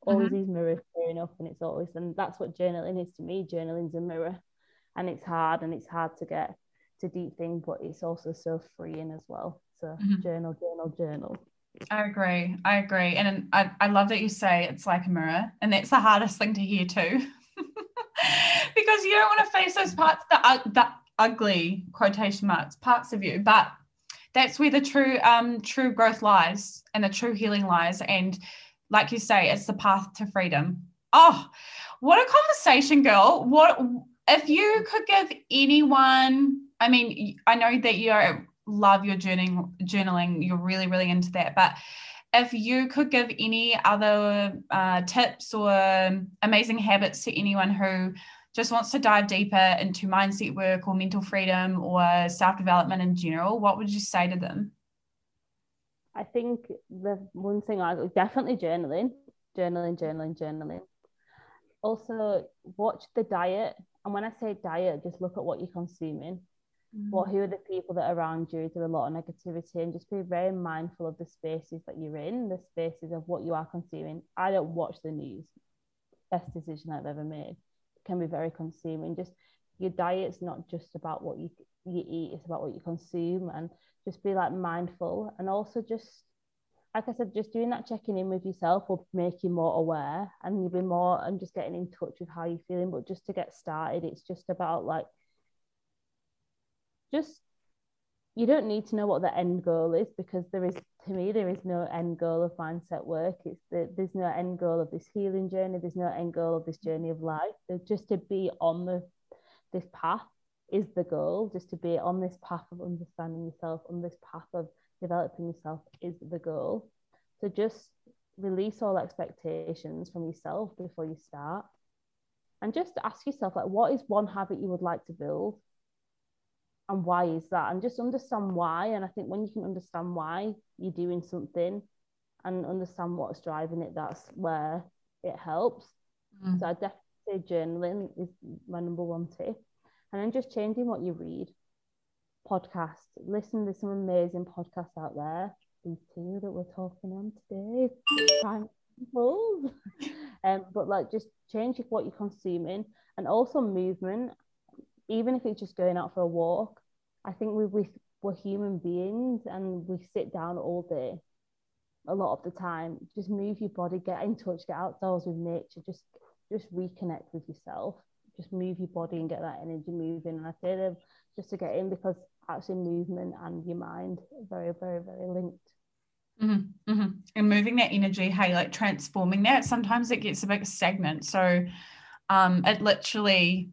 always mm-hmm. these mirrors showing up and it's always and that's what journaling is to me journaling's a mirror and it's hard and it's hard to get to deep thing but it's also so freeing as well so mm-hmm. journal journal journal I agree. I agree. And I, I love that you say it's like a mirror. And that's the hardest thing to hear too. because you don't want to face those parts, the, the ugly quotation marks, parts of you. But that's where the true um, true growth lies and the true healing lies. And like you say, it's the path to freedom. Oh, what a conversation, girl. What if you could give anyone, I mean, I know that you love your journaling, journaling, you're really, really into that, but if you could give any other uh, tips or amazing habits to anyone who just wants to dive deeper into mindset work or mental freedom or self development in general, what would you say to them? I think the one thing I definitely journaling, journaling, journaling, journaling. Also, watch the diet. And when I say diet, just look at what you're consuming. Mm-hmm. What who are the people that are around you? Is there a lot of negativity? And just be very mindful of the spaces that you're in, the spaces of what you are consuming. I don't watch the news. Best decision I've ever made. It can be very consuming. Just your diet's not just about what you you eat, it's about what you consume and just be like mindful. And also just like I said, just doing that checking in with yourself will make you more aware and you'll be more and just getting in touch with how you're feeling. But just to get started, it's just about like just you don't need to know what the end goal is because there is to me there is no end goal of mindset work. It's the, there's no end goal of this healing journey. There's no end goal of this journey of life. There's just to be on the this path is the goal just to be on this path of understanding yourself on this path of developing yourself is the goal. So just release all expectations from yourself before you start. And just ask yourself like what is one habit you would like to build? And why is that? And just understand why. And i think when you can understand why you're doing something and understand what's driving it that's where it helps. Mm. so i definitely say journaling is my number one tip and then just changing what you read. Podcasts. Listen, there's some amazing podcasts out there. These two that we're talking on today. um, but like just change what you're consuming and also movement, even if it's just going out for a walk. I think we, we we're human beings and we sit down all day a lot of the time. Just move your body, get in touch, get outdoors with nature, just just reconnect with yourself just move your body and get that energy moving. And I say them just to get in because actually movement and your mind are very, very, very linked. Mm-hmm, mm-hmm. And moving that energy, hey, like transforming that. Sometimes it gets a bit stagnant. So um, it literally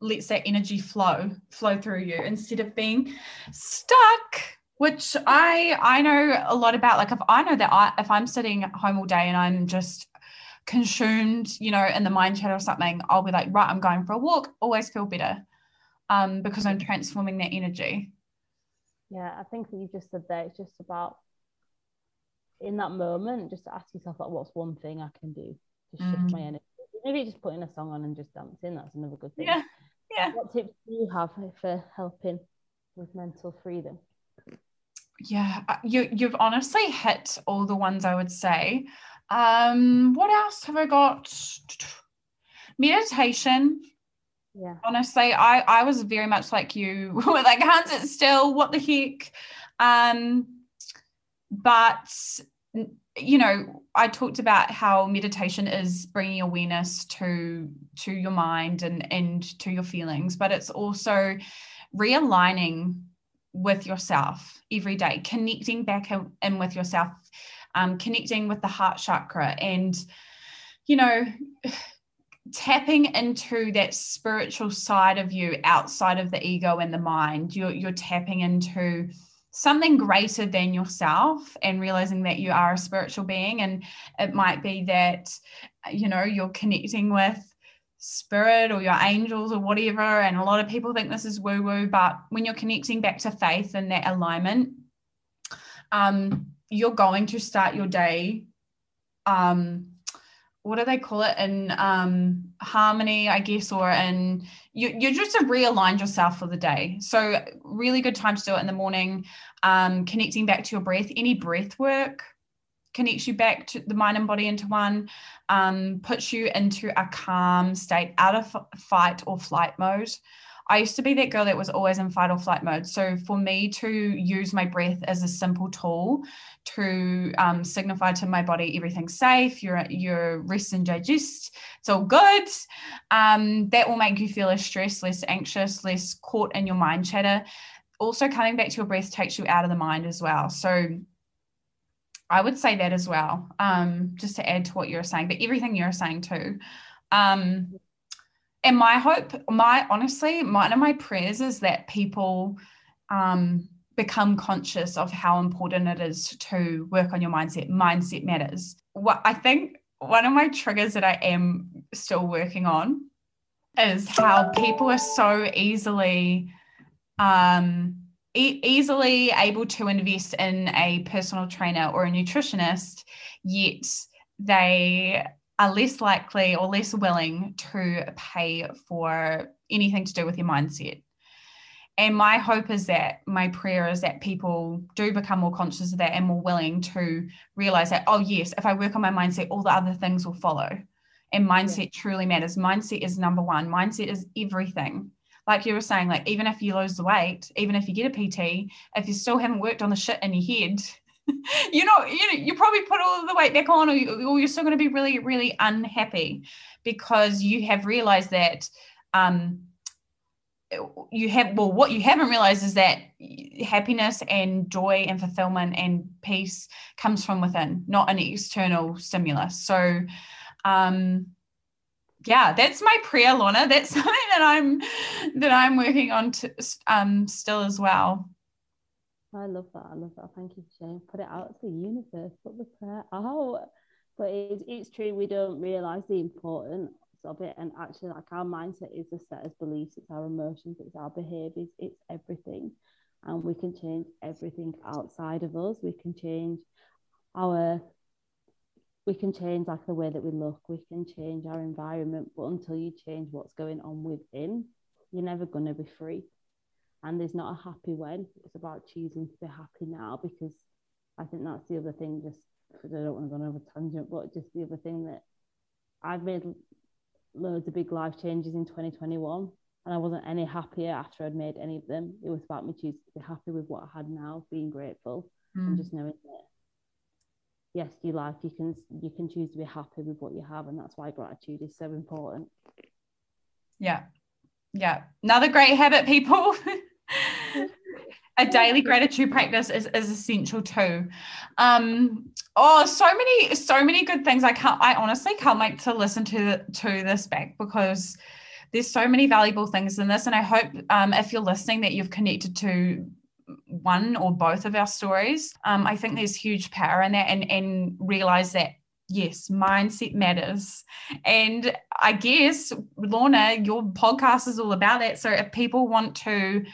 lets that energy flow, flow through you instead of being stuck. Which I I know a lot about. Like if I know that I if I'm sitting at home all day and I'm just consumed, you know, in the mind chat or something, I'll be like, right, I'm going for a walk, always feel better um, because I'm transforming that energy. Yeah, I think that you just said that it's just about in that moment, just ask yourself like, what's one thing I can do to shift mm. my energy? Maybe just putting a song on and just dancing. That's another good thing. Yeah, yeah. What tips do you have for helping with mental freedom? Yeah, uh, you you've honestly hit all the ones I would say Um, what else have I got? Meditation. Yeah. Honestly, I I was very much like you. with like, hands can't still. What the heck? Um, but you know i talked about how meditation is bringing awareness to to your mind and and to your feelings but it's also realigning with yourself every day connecting back in, in with yourself um, connecting with the heart chakra and you know tapping into that spiritual side of you outside of the ego and the mind. You're you're tapping into something greater than yourself and realizing that you are a spiritual being. And it might be that you know you're connecting with spirit or your angels or whatever. And a lot of people think this is woo woo but when you're connecting back to faith and that alignment um you're going to start your day um what do they call it? In um, harmony i guess or in you, you're just to realign yourself for the day. So really good time to do it in the morning. Um, connecting back to your breath. Any breath work connects you back to the mind and body into one. Um, puts you into a calm state out of fight or flight mode. I used to be that girl that was always in fight or flight mode. So for me to use my breath as a simple tool to um, signify to my body everything's safe, you're you're rest and digest, it's all good. Um, that will make you feel less stressed, less anxious, less caught in your mind chatter. Also, coming back to your breath takes you out of the mind as well. So I would say that as well, um, just to add to what you're saying, but everything you're saying too. Um, and my hope, my honestly, one of my prayers is that people um, become conscious of how important it is to work on your mindset. Mindset matters. What I think one of my triggers that I am still working on is how people are so easily um, e- easily able to invest in a personal trainer or a nutritionist, yet they are less likely or less willing to pay for anything to do with your mindset. And my hope is that my prayer is that people do become more conscious of that and more willing to realize that, oh, yes, if I work on my mindset, all the other things will follow. And mindset yeah. truly matters. Mindset is number one, mindset is everything. Like you were saying, like even if you lose the weight, even if you get a PT, if you still haven't worked on the shit in your head, you know, you know, you probably put all the weight back on, or, you, or you're still going to be really, really unhappy because you have realized that um, you have well what you haven't realized is that happiness and joy and fulfillment and peace comes from within not an external stimulus so um yeah that's my prayer lorna that's something that i'm that i'm working on to, um still as well I love that. I love that. Thank you sharing. Put it out to the universe. Put the prayer out. But it, it's true. We don't realize the importance of it. And actually, like our mindset is a set of beliefs. It's our emotions. It's our behaviors. It's everything. And we can change everything outside of us. We can change our. We can change like the way that we look. We can change our environment. But until you change what's going on within, you're never going to be free and there's not a happy when. It's about choosing to be happy now because I think that's the other thing. Just because I don't want to go on over tangent, but just the other thing that I've made loads of big life changes in 2021, and I wasn't any happier after I'd made any of them. It was about me choosing to be happy with what I had now, being grateful, mm. and just knowing that yes, you life you can you can choose to be happy with what you have, and that's why gratitude is so important. Yeah, yeah, another great habit, people. a daily gratitude practice is, is essential too. Um, oh, so many, so many good things. I can't, I honestly can't wait to listen to to this back because there's so many valuable things in this. And I hope um, if you're listening that you've connected to one or both of our stories. Um, I think there's huge power in that and, and realize that yes, mindset matters. And I guess, Lorna, your podcast is all about that. So if people want to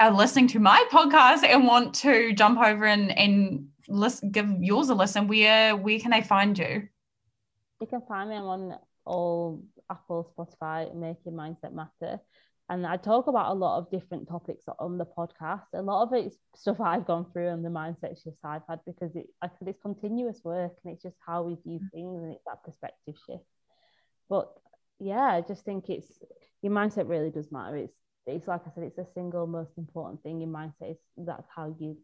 are listening to my podcast and want to jump over and and listen, give yours a listen, where where can they find you? You can find me on all Apple, Spotify, Make Your Mindset Matter. and I talk about a lot of different topics on the podcast. A lot of it's stuff I've gone through and the mindset shifts I've had because it, I said, it's continuous work and it's just how we view mm. things and it's that perspective shift. But yeah, I just think it's your mindset really does matter. It's it's like I said, it's the single most important thing. Your mindset is that's how you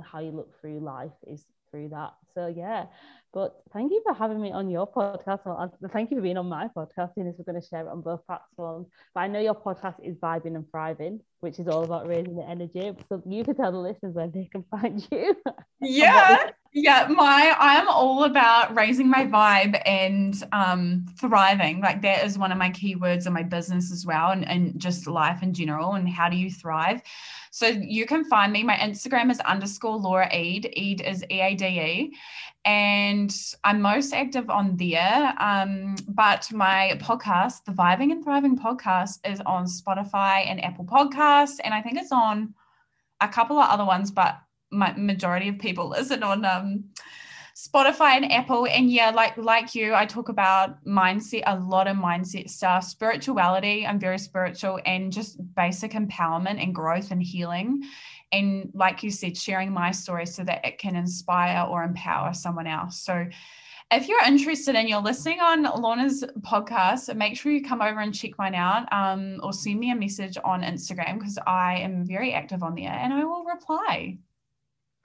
how you look through life is through that. So yeah, but thank you for having me on your podcast. Well, thank you for being on my podcast. And we're going to share it on both platforms. But I know your podcast is vibing and thriving, which is all about raising the energy. So you can tell the listeners where they can find you. Yeah, yeah. My I am all about raising my vibe and um, thriving. Like that is one of my keywords in my business as well, and, and just life in general. And how do you thrive? So you can find me. My Instagram is underscore Laura Eade. Eade is E A D E. And I'm most active on there. Um, but my podcast, the Vibing and Thriving podcast, is on Spotify and Apple Podcasts. And I think it's on a couple of other ones, but majority of people listen on um, Spotify and Apple. And yeah, like like you, I talk about mindset, a lot of mindset stuff, spirituality. I'm very spiritual and just basic empowerment and growth and healing. And like you said, sharing my story so that it can inspire or empower someone else. So if you're interested and you're listening on Lorna's podcast, make sure you come over and check mine out um, or send me a message on Instagram because I am very active on there and I will reply.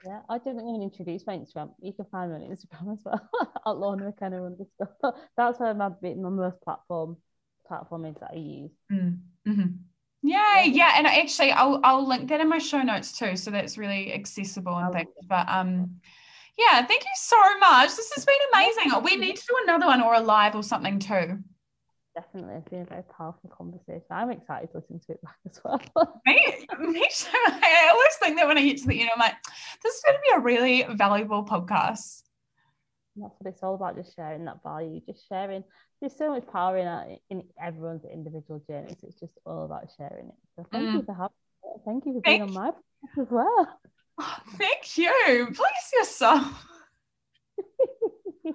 Yeah, I didn't even introduce my Instagram. You can find me on Instagram as well at Lorna McKenna underscore. That's where my my most platform platform is that I use. Mm, mm-hmm. Yeah, yeah, and actually, I'll I'll link that in my show notes too, so that's really accessible and things. But um, yeah, thank you so much. This has been amazing. We need to do another one or a live or something too definitely. It's been a very powerful conversation. I'm excited to listen to it back as well. me, me too. I always think that when I get to the end, I'm like, this is going to be a really valuable podcast. And that's what it's all about, just sharing that value, just sharing. There's so much power in, our, in everyone's individual journeys. It's just all about sharing it. So thank mm. you for having me. Thank you for being on my podcast as well. Oh, thank you. Please yourself.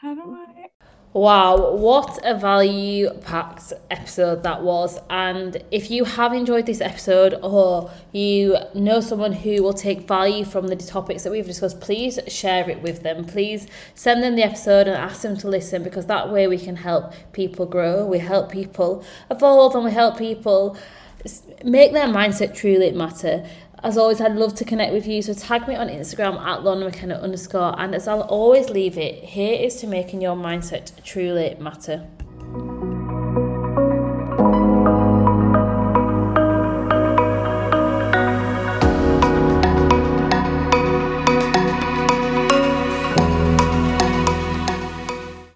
How do I? Wow, what a value packed episode that was. And if you have enjoyed this episode or you know someone who will take value from the topics that we've discussed, please share it with them. Please send them the episode and ask them to listen because that way we can help people grow, we help people evolve, and we help people make their mindset truly matter. As always, I'd love to connect with you. So tag me on Instagram at Lorna McKenna underscore. And as I'll always leave it, here is to making your mindset truly matter.